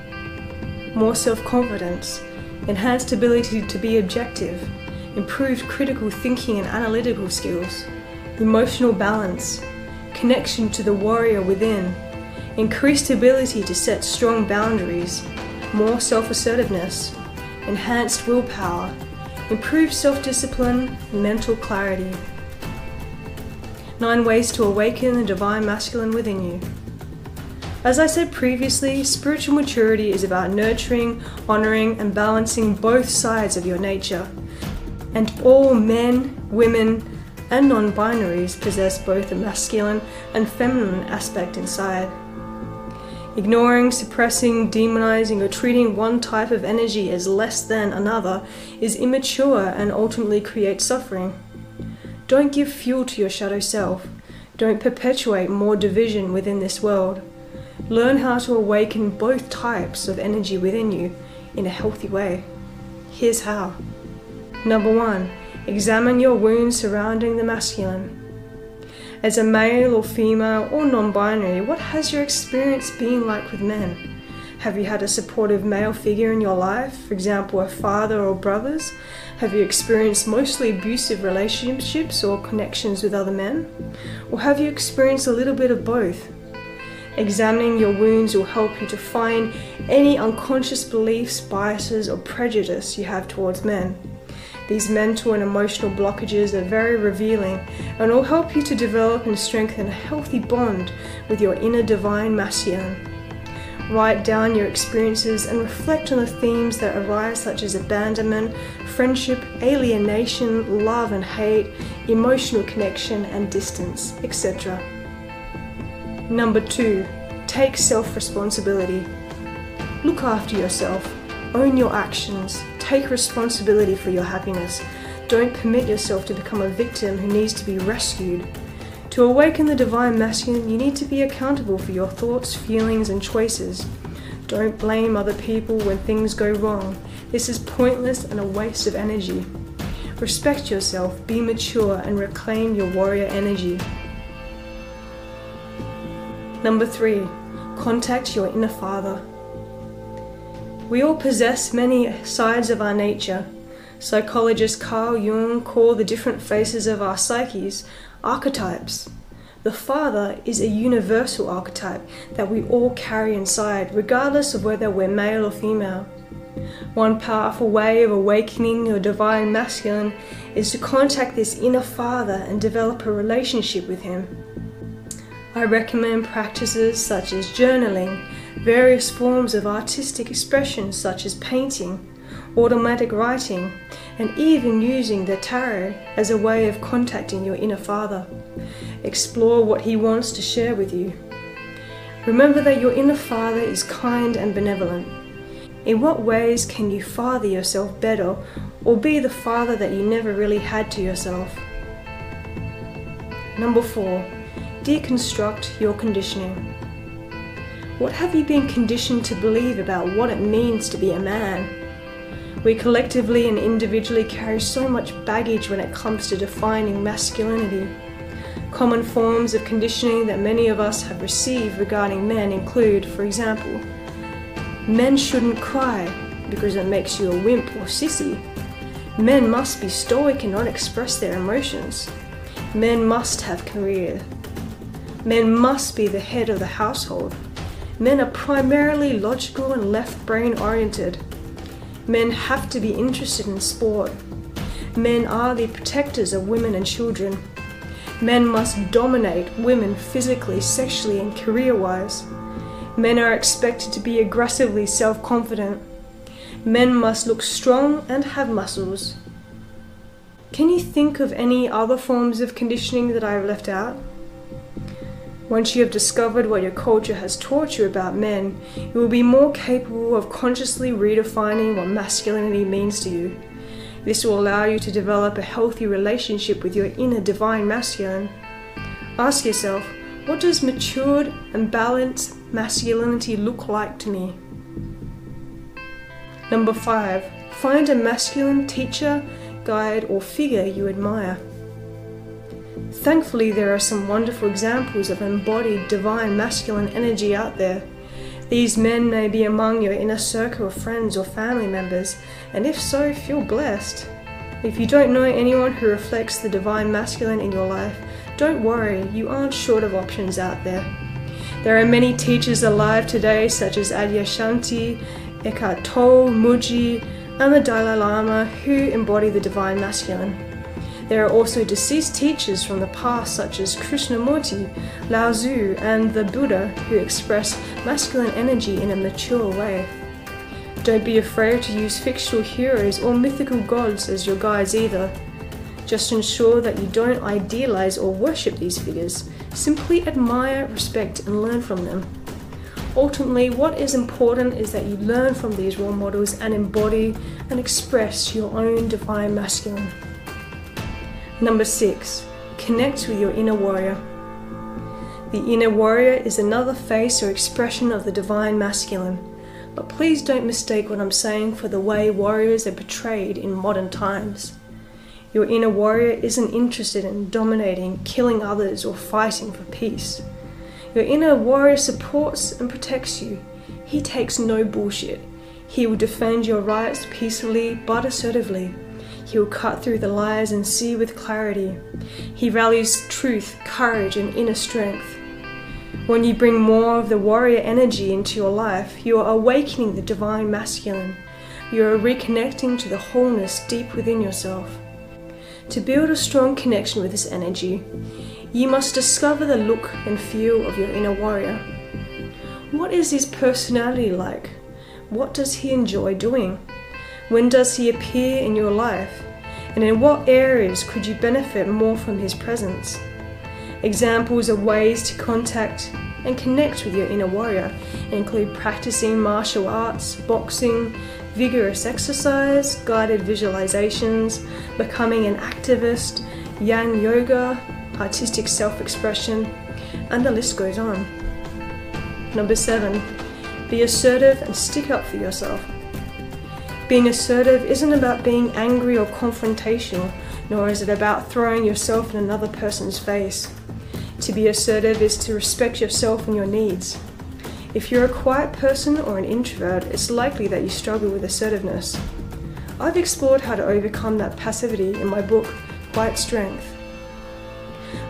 more self confidence, enhanced ability to be objective, improved critical thinking and analytical skills, emotional balance, connection to the warrior within, increased ability to set strong boundaries, more self assertiveness, enhanced willpower, improved self discipline, mental clarity. Nine ways to awaken the divine masculine within you. As I said previously, spiritual maturity is about nurturing, honoring, and balancing both sides of your nature. And all men, women, and non binaries possess both a masculine and feminine aspect inside. Ignoring, suppressing, demonizing, or treating one type of energy as less than another is immature and ultimately creates suffering. Don't give fuel to your shadow self. Don't perpetuate more division within this world. Learn how to awaken both types of energy within you in a healthy way. Here's how. Number one, examine your wounds surrounding the masculine. As a male or female or non binary, what has your experience been like with men? Have you had a supportive male figure in your life, for example, a father or brothers? Have you experienced mostly abusive relationships or connections with other men? Or have you experienced a little bit of both? Examining your wounds will help you to find any unconscious beliefs, biases, or prejudice you have towards men. These mental and emotional blockages are very revealing and will help you to develop and strengthen a healthy bond with your inner divine masculine. Write down your experiences and reflect on the themes that arise, such as abandonment, friendship, alienation, love and hate, emotional connection and distance, etc. Number two, take self responsibility. Look after yourself, own your actions, Take responsibility for your happiness. Don't permit yourself to become a victim who needs to be rescued. To awaken the divine masculine, you need to be accountable for your thoughts, feelings, and choices. Don't blame other people when things go wrong. This is pointless and a waste of energy. Respect yourself, be mature, and reclaim your warrior energy. Number three, contact your inner father. We all possess many sides of our nature. Psychologist Carl Jung called the different faces of our psyches archetypes. The Father is a universal archetype that we all carry inside, regardless of whether we're male or female. One powerful way of awakening your divine masculine is to contact this inner Father and develop a relationship with Him. I recommend practices such as journaling, various forms of artistic expression such as painting, automatic writing, and even using the tarot as a way of contacting your inner father. Explore what he wants to share with you. Remember that your inner father is kind and benevolent. In what ways can you father yourself better or be the father that you never really had to yourself? Number four, deconstruct your conditioning. What have you been conditioned to believe about what it means to be a man? We collectively and individually carry so much baggage when it comes to defining masculinity. Common forms of conditioning that many of us have received regarding men include, for example, men shouldn't cry because it makes you a wimp or sissy. Men must be stoic and not express their emotions. Men must have career. Men must be the head of the household. Men are primarily logical and left brain oriented. Men have to be interested in sport. Men are the protectors of women and children. Men must dominate women physically, sexually, and career wise. Men are expected to be aggressively self confident. Men must look strong and have muscles. Can you think of any other forms of conditioning that I have left out? Once you have discovered what your culture has taught you about men, you will be more capable of consciously redefining what masculinity means to you. This will allow you to develop a healthy relationship with your inner divine masculine. Ask yourself, what does matured and balanced masculinity look like to me? Number five, find a masculine teacher, guide, or figure you admire. Thankfully, there are some wonderful examples of embodied divine masculine energy out there. These men may be among your inner circle of friends or family members, and if so, feel blessed. If you don't know anyone who reflects the divine masculine in your life, don't worry, you aren't short of options out there. There are many teachers alive today, such as Adyashanti, Eckhart Tolle, Mooji, and the Dalai Lama, who embody the divine masculine. There are also deceased teachers from the past, such as Krishnamurti, Lao Tzu, and the Buddha, who express masculine energy in a mature way. Don't be afraid to use fictional heroes or mythical gods as your guides either. Just ensure that you don't idealize or worship these figures. Simply admire, respect, and learn from them. Ultimately, what is important is that you learn from these role models and embody and express your own divine masculine. Number six, connect with your inner warrior. The inner warrior is another face or expression of the divine masculine, but please don't mistake what I'm saying for the way warriors are portrayed in modern times. Your inner warrior isn't interested in dominating, killing others, or fighting for peace. Your inner warrior supports and protects you. He takes no bullshit. He will defend your rights peacefully but assertively. He will cut through the lies and see with clarity. He values truth, courage, and inner strength. When you bring more of the warrior energy into your life, you are awakening the divine masculine. You are reconnecting to the wholeness deep within yourself. To build a strong connection with this energy, you must discover the look and feel of your inner warrior. What is his personality like? What does he enjoy doing? When does he appear in your life? And in what areas could you benefit more from his presence? Examples of ways to contact and connect with your inner warrior include practicing martial arts, boxing, vigorous exercise, guided visualizations, becoming an activist, yang yoga, artistic self expression, and the list goes on. Number seven, be assertive and stick up for yourself. Being assertive isn't about being angry or confrontational, nor is it about throwing yourself in another person's face. To be assertive is to respect yourself and your needs. If you're a quiet person or an introvert, it's likely that you struggle with assertiveness. I've explored how to overcome that passivity in my book, Quiet Strength.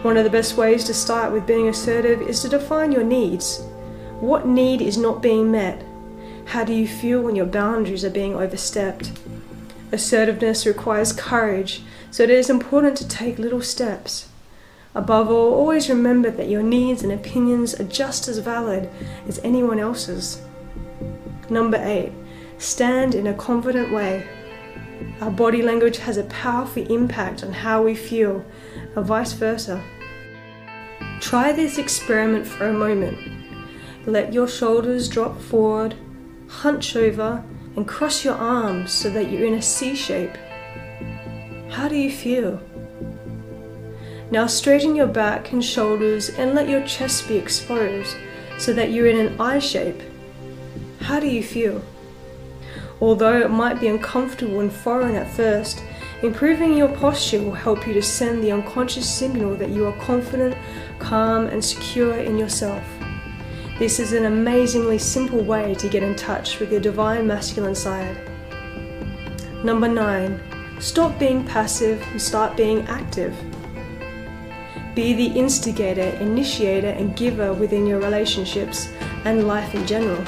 One of the best ways to start with being assertive is to define your needs. What need is not being met? How do you feel when your boundaries are being overstepped? Assertiveness requires courage, so it is important to take little steps. Above all, always remember that your needs and opinions are just as valid as anyone else's. Number eight, stand in a confident way. Our body language has a powerful impact on how we feel, and vice versa. Try this experiment for a moment. Let your shoulders drop forward hunch over and cross your arms so that you're in a C shape. How do you feel? Now straighten your back and shoulders and let your chest be exposed so that you're in an I shape. How do you feel? Although it might be uncomfortable and foreign at first, improving your posture will help you to send the unconscious signal that you are confident, calm, and secure in yourself. This is an amazingly simple way to get in touch with your divine masculine side. Number nine, stop being passive and start being active. Be the instigator, initiator, and giver within your relationships and life in general.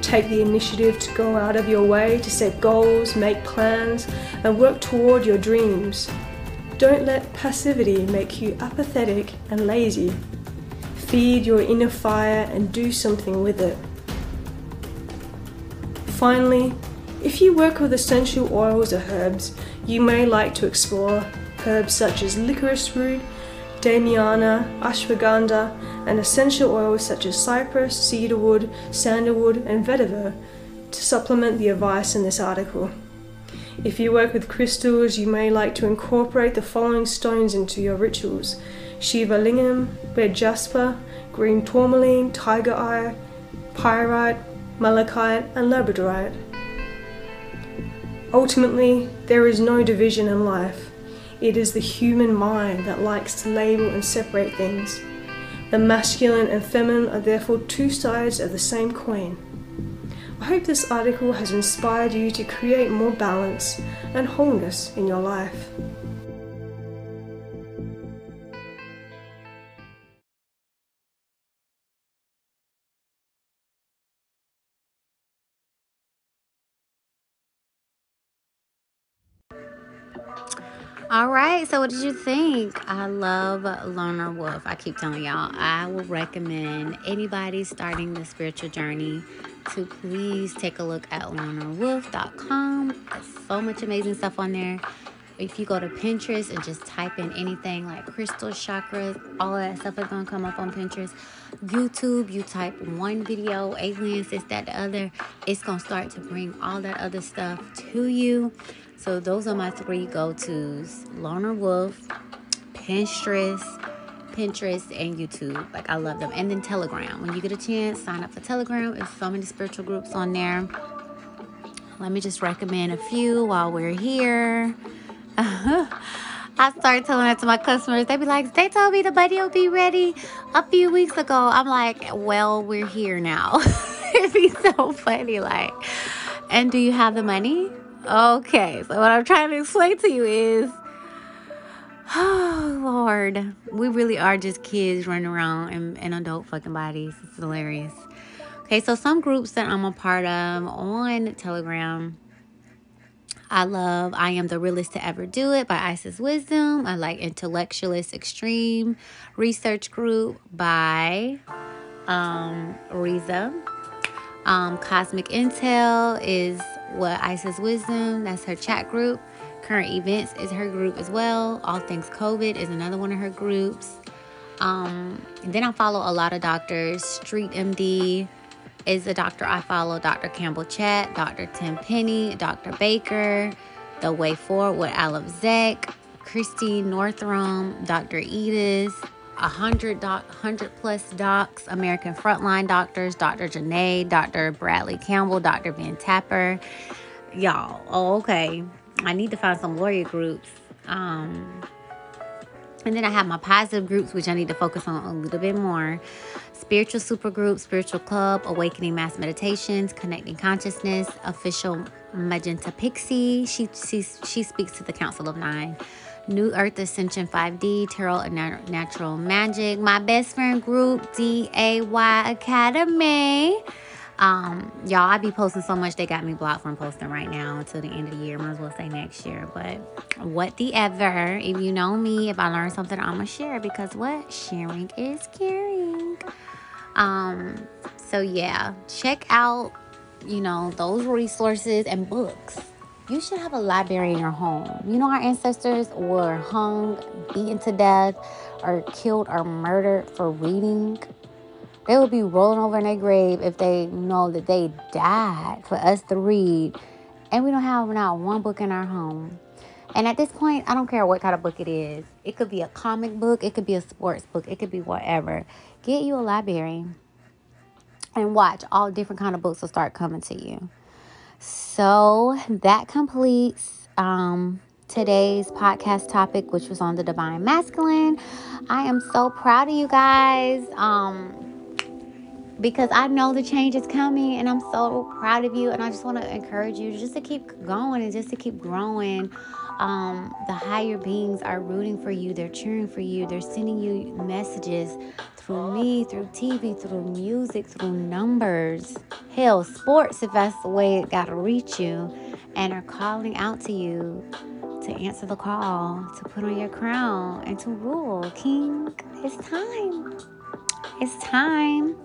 Take the initiative to go out of your way to set goals, make plans, and work toward your dreams. Don't let passivity make you apathetic and lazy. Feed your inner fire and do something with it. Finally, if you work with essential oils or herbs, you may like to explore herbs such as licorice root, damiana, ashwagandha, and essential oils such as cypress, cedarwood, sandalwood, and vetiver to supplement the advice in this article. If you work with crystals, you may like to incorporate the following stones into your rituals Shiva Lingam, red jasper, green tourmaline, tiger eye, pyrite, malachite, and labradorite. Ultimately, there is no division in life. It is the human mind that likes to label and separate things. The masculine and feminine are therefore two sides of the same coin. I hope this article has inspired you to create more balance and wholeness in your life. Right, so what did you think? I love Loner Wolf. I keep telling y'all, I will recommend anybody starting the spiritual journey to please take a look at lonerwolf.com. There's so much amazing stuff on there. If you go to Pinterest and just type in anything like crystal chakras, all that stuff is gonna come up on Pinterest. YouTube, you type one video, aliens, this, that, the other, it's gonna start to bring all that other stuff to you. So those are my three go-tos: Loner Wolf, Pinterest, Pinterest, and YouTube. Like I love them. And then Telegram. When you get a chance, sign up for Telegram. There's so many spiritual groups on there. Let me just recommend a few while we're here. I started telling that to my customers. They be like, they told me the buddy will be ready a few weeks ago. I'm like, well, we're here now. It'd be so funny. Like, and do you have the money? Okay, so what I'm trying to explain to you is, oh Lord, we really are just kids running around in, in adult fucking bodies. It's hilarious. Okay, so some groups that I'm a part of on Telegram. I love I Am the Realest to Ever Do It by Isis Wisdom. I like Intellectualist Extreme Research Group by um, Riza. Um, Cosmic Intel is what Isis Wisdom, that's her chat group. Current Events is her group as well. All Things COVID is another one of her groups. Um, then I follow a lot of doctors. Street MD is the doctor I follow. Dr. Campbell Chat, Dr. Tim Penny, Dr. Baker, The Way Forward with Aleph Zek, Christiane Northrup, Dr. Edith, 100 doc, 100 plus docs, American Frontline Doctors, Dr. Janae, Dr. Bradley Campbell, Dr. Ben Tapper. Y'all, oh, okay. I need to find some lawyer groups. Um, and then I have my positive groups, which I need to focus on a little bit more. Spiritual super group, spiritual club, awakening mass meditations, connecting consciousness, official magenta pixie. She she she speaks to the Council of Nine. New Earth Ascension 5D, Tarot and Natural Magic, my best friend group, DAY Academy. Um, y'all, I be posting so much they got me blocked from posting right now until the end of the year. Might as well say next year. But what the ever, if you know me, if I learn something, I'ma share because what? Sharing is caring. Um, so yeah, check out, you know, those resources and books you should have a library in your home. You know, our ancestors were hung, beaten to death, or killed or murdered for reading. They would be rolling over in their grave if they know that they died for us to read. And we don't have not one book in our home. And at this point, I don't care what kind of book it is. It could be a comic book, it could be a sports book, it could be whatever. Get you a library and watch all different kind of books will start coming to you. So that completes um, today's podcast topic, which was on the divine masculine. I am so proud of you guys um, because I know the change is coming, and I'm so proud of you. And I just want to encourage you just to keep going and just to keep growing. Um, the higher beings are rooting for you, they're cheering for you, they're sending you messages through me, through TV, through music, through numbers. Hell, sports, if that's the way it got to reach you, and are calling out to you to answer the call, to put on your crown, and to rule. King, it's time. It's time.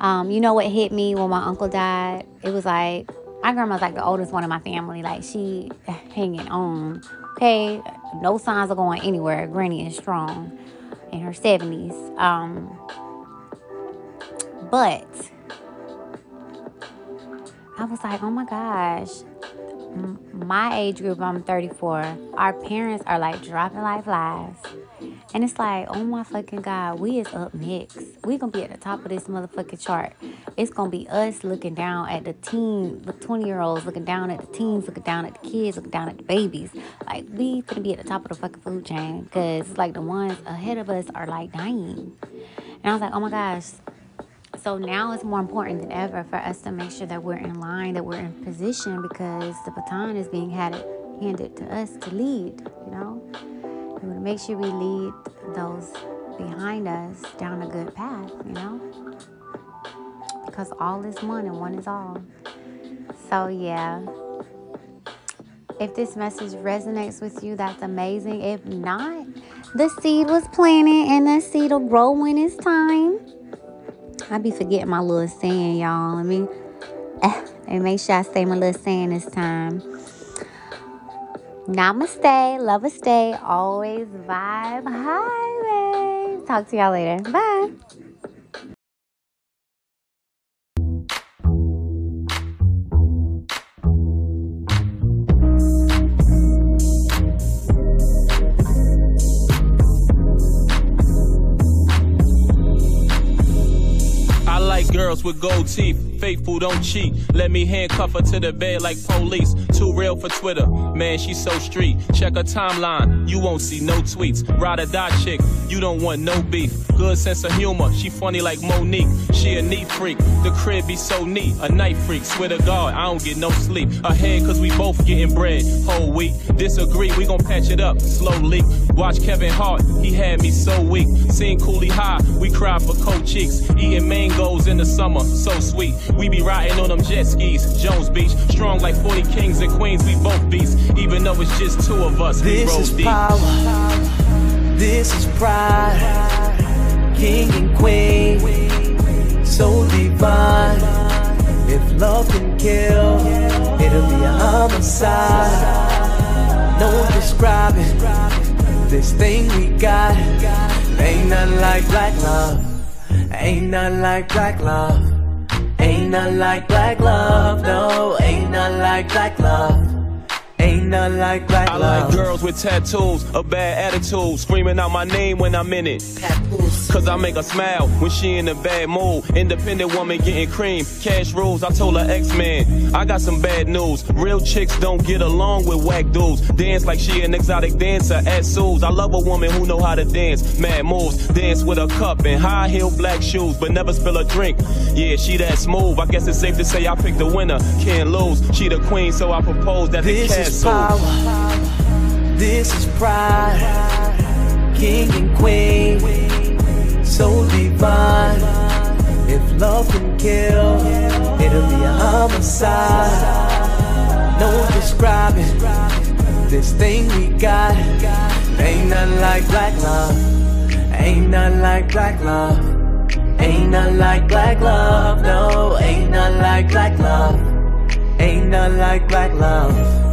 Um, you know what hit me when my uncle died? It was like my grandma's like the oldest one in my family. Like she hanging on. Okay, no signs of going anywhere. Granny is strong in her 70s. Um, but I was like, oh my gosh, my age group, I'm 34. Our parents are like dropping like flies. And it's like, oh my fucking God, we is up next. We gonna be at the top of this motherfucking chart. It's gonna be us looking down at the teen, the 20 year olds looking down at the teens, looking down at the kids, looking down at the babies. Like we gonna be at the top of the fucking food chain because it's like the ones ahead of us are like dying. And I was like, oh my gosh. So now it's more important than ever for us to make sure that we're in line, that we're in position because the baton is being handed handed to us to lead, you know? We want to make sure we lead those behind us down a good path, you know? Because all is one and one is all. So, yeah. If this message resonates with you, that's amazing. If not, the seed was planted and the seed will grow when it's time. I be forgetting my little saying, y'all. Let me eh, and make sure I say my little saying this time. Namaste, love a stay, always vibe highway. Talk to y'all later. Bye. With gold teeth faithful, don't cheat. Let me handcuff her to the bed like police. Too real for Twitter. Man, she's so street. Check her timeline. You won't see no tweets. Ride or die chick. You don't want no beef. Good sense of humor. She funny like Mo'Nique. She a neat freak. The crib be so neat. A night freak. Swear to God, I don't get no sleep. Ahead, cause we both getting bread. Whole week. Disagree, we gon' patch it up slowly. Watch Kevin Hart. He had me so weak. Seen Cooley High. We cry for Cochise. Eating mangoes in the summer. So sweet. We be riding on them jet skis, Jones Beach. Strong like 40 kings and queens, we both beasts. Even though it's just two of us, this is deep. power. This is pride. King and queen, so divine. If love can kill, it'll be a homicide. No describing this thing we got. Ain't nothing like black love. Ain't nothing like black love. Ain't nothing like black love, no, ain't nothing like black love. Ain't nothing like black I love. like girls with tattoos, a bad attitude, screaming out my name when I'm in it. Cause I make her smile when she in a bad mood. Independent woman getting cream, cash rules. I told her X-Man, I got some bad news. Real chicks don't get along with whack dudes. Dance like she an exotic dancer at Sue's. I love a woman who know how to dance. Mad moves, dance with a cup and high heel black shoes, but never spill a drink. Yeah, she that smooth. I guess it's safe to say I picked the winner. Can't lose. She the queen, so I propose that this the is power. This is pride. King and queen, so divine. If love can kill, it'll be a homicide. No describing this thing we got. Ain't nothing like black love. Ain't nothing like black love. Ain't nothing like black love. No, ain't nothing like black love. Ain't nothing like black love.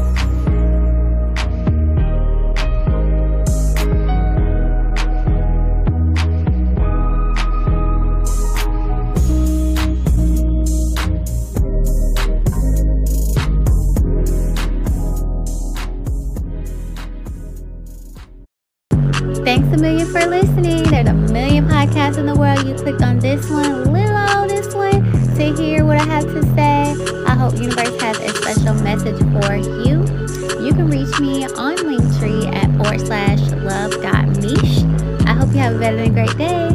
A million for listening. There's a million podcasts in the world. You clicked on this one, little old this one, to hear what I have to say. I hope Universe has a special message for you. You can reach me on Linktree at forward slash Luv.meesh. I hope you have a better than great day.